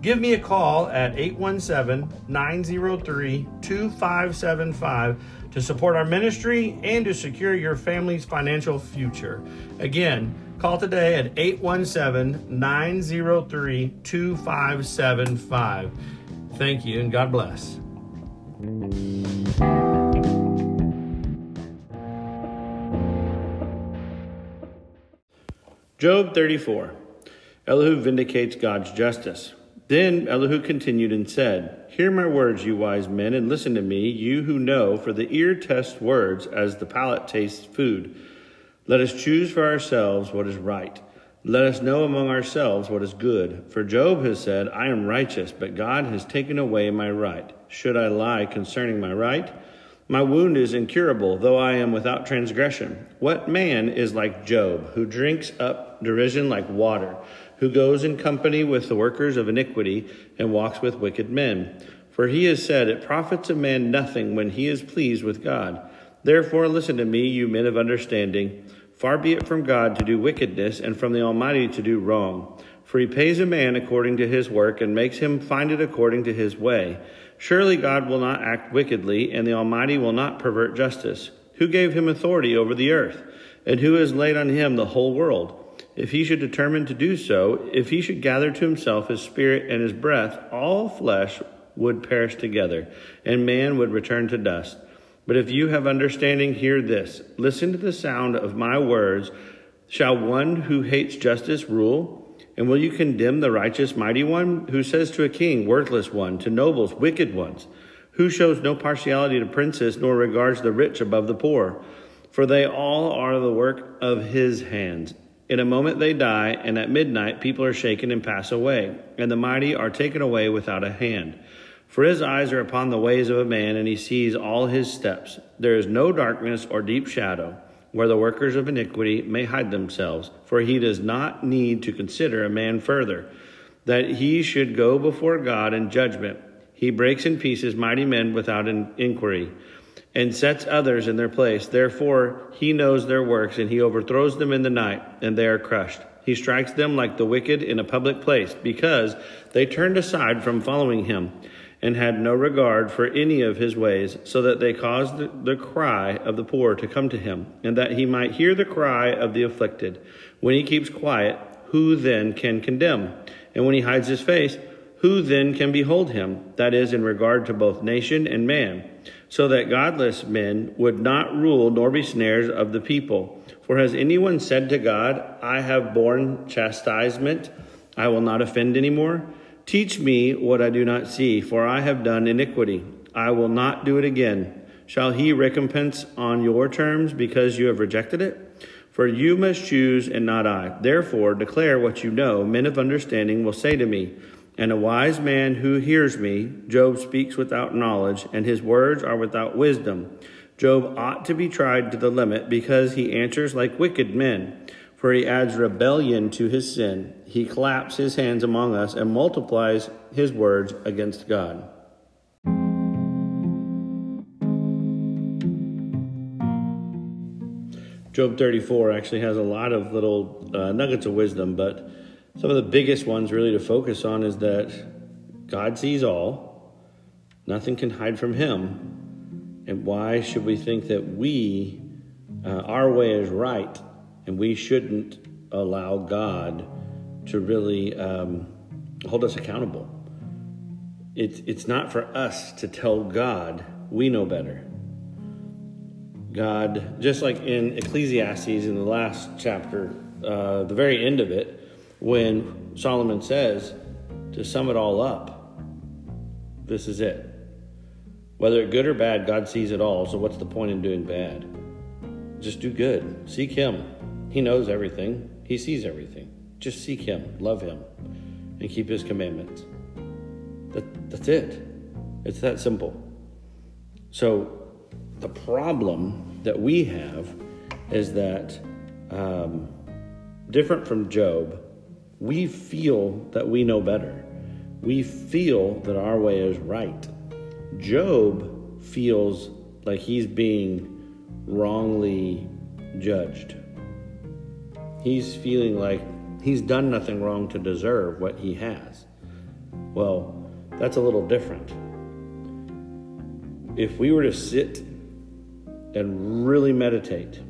Give me a call at 817 903 2575 to support our ministry and to secure your family's financial future. Again, call today at 817 903 2575. Thank you and God bless. Job 34. Elihu vindicates God's justice. Then Elihu continued and said, Hear my words, you wise men, and listen to me, you who know, for the ear tests words as the palate tastes food. Let us choose for ourselves what is right. Let us know among ourselves what is good. For Job has said, I am righteous, but God has taken away my right. Should I lie concerning my right? My wound is incurable, though I am without transgression. What man is like Job, who drinks up derision like water? who goes in company with the workers of iniquity and walks with wicked men. For he has said, It profits a man nothing when he is pleased with God. Therefore, listen to me, you men of understanding. Far be it from God to do wickedness, and from the Almighty to do wrong. For he pays a man according to his work, and makes him find it according to his way. Surely God will not act wickedly, and the Almighty will not pervert justice. Who gave him authority over the earth? And who has laid on him the whole world? If he should determine to do so, if he should gather to himself his spirit and his breath, all flesh would perish together, and man would return to dust. But if you have understanding, hear this. Listen to the sound of my words. Shall one who hates justice rule? And will you condemn the righteous mighty one, who says to a king, worthless one, to nobles, wicked ones, who shows no partiality to princes, nor regards the rich above the poor? For they all are the work of his hands. In a moment they die, and at midnight people are shaken and pass away, and the mighty are taken away without a hand. For his eyes are upon the ways of a man, and he sees all his steps. There is no darkness or deep shadow where the workers of iniquity may hide themselves, for he does not need to consider a man further, that he should go before God in judgment. He breaks in pieces mighty men without an inquiry and sets others in their place. Therefore, he knows their works, and he overthrows them in the night, and they are crushed. He strikes them like the wicked in a public place, because they turned aside from following him, and had no regard for any of his ways, so that they caused the, cry of the poor to come to him, and that he might hear the cry of the afflicted. When he keeps quiet, who then can condemn? And when he hides his face, who then can behold him? That is, in regard to both nation and man so that godless men would not rule nor be snares of the people. For has anyone said to God, I have borne chastisement, I will not offend any more? Teach me what I do not see, for I have done iniquity. I will not do it again. Shall he recompense on your terms because you have rejected it? For you must choose and not I. Therefore, declare what you know. Men of understanding will say to me, and a wise man who hears me, Job speaks without knowledge, and his words are without wisdom. Job ought to be tried to the limit because he answers like wicked men. For he adds rebellion to his sin. He claps his hands among us and multiplies his words against God. Job 34 actually has a lot of little uh, nuggets of wisdom, but some of the biggest ones really to focus on is that God sees all, nothing can hide from him. And why should we think that we, uh, our way is right, and we shouldn't allow God to really um, hold us accountable? It's, it's not for us to tell God we know better. God, just like in Ecclesiastes in the last chapter, uh, the very end of it, when Solomon says, to sum it all up, this is it. Whether good or bad, God sees it all. So what's the point in doing bad? Just do good. Seek Him. He knows everything, He sees everything. Just seek Him, love Him, and keep His commandments. That, that's it. It's that simple. So the problem that we have is that, um, different from Job, we feel that we know better. We feel that our way is right. Job feels like he's being wrongly judged. He's feeling like he's done nothing wrong to deserve what he has. Well, that's a little different. If we were to sit and really meditate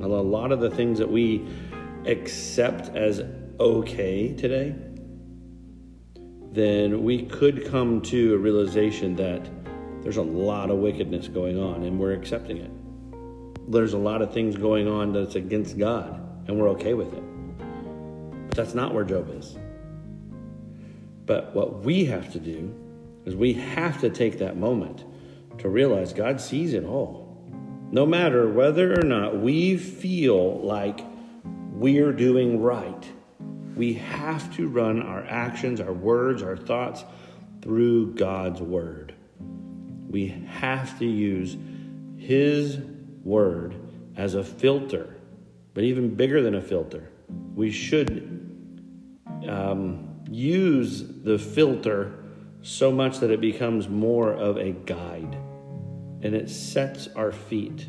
on a lot of the things that we accept as okay today, then we could come to a realization that there's a lot of wickedness going on and we're accepting it. There's a lot of things going on that's against God and we're okay with it. But that's not where Job is. But what we have to do is we have to take that moment to realize God sees it all no matter whether or not we feel like we're doing right, we have to run our actions, our words, our thoughts through God's Word. We have to use His Word as a filter, but even bigger than a filter. We should um, use the filter so much that it becomes more of a guide and it sets our feet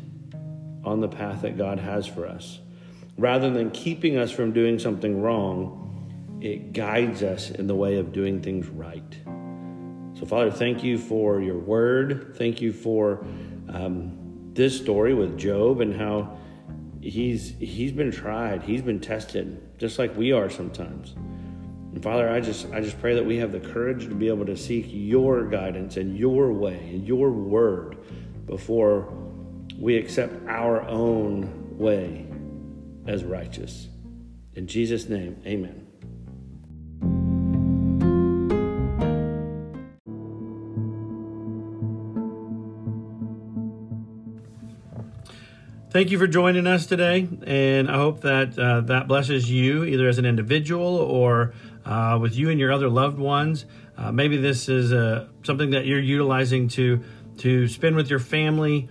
on the path that God has for us. Rather than keeping us from doing something wrong, it guides us in the way of doing things right. So, Father, thank you for your word. Thank you for um, this story with Job and how he's he's been tried, he's been tested, just like we are sometimes. And Father, I just I just pray that we have the courage to be able to seek your guidance and your way and your word before we accept our own way as righteous. In Jesus' name, amen. Thank you for joining us today, and I hope that uh, that blesses you either as an individual or uh, with you and your other loved ones. Uh, maybe this is uh, something that you're utilizing to to spend with your family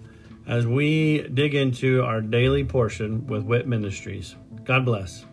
as we dig into our daily portion with WIT Ministries. God bless.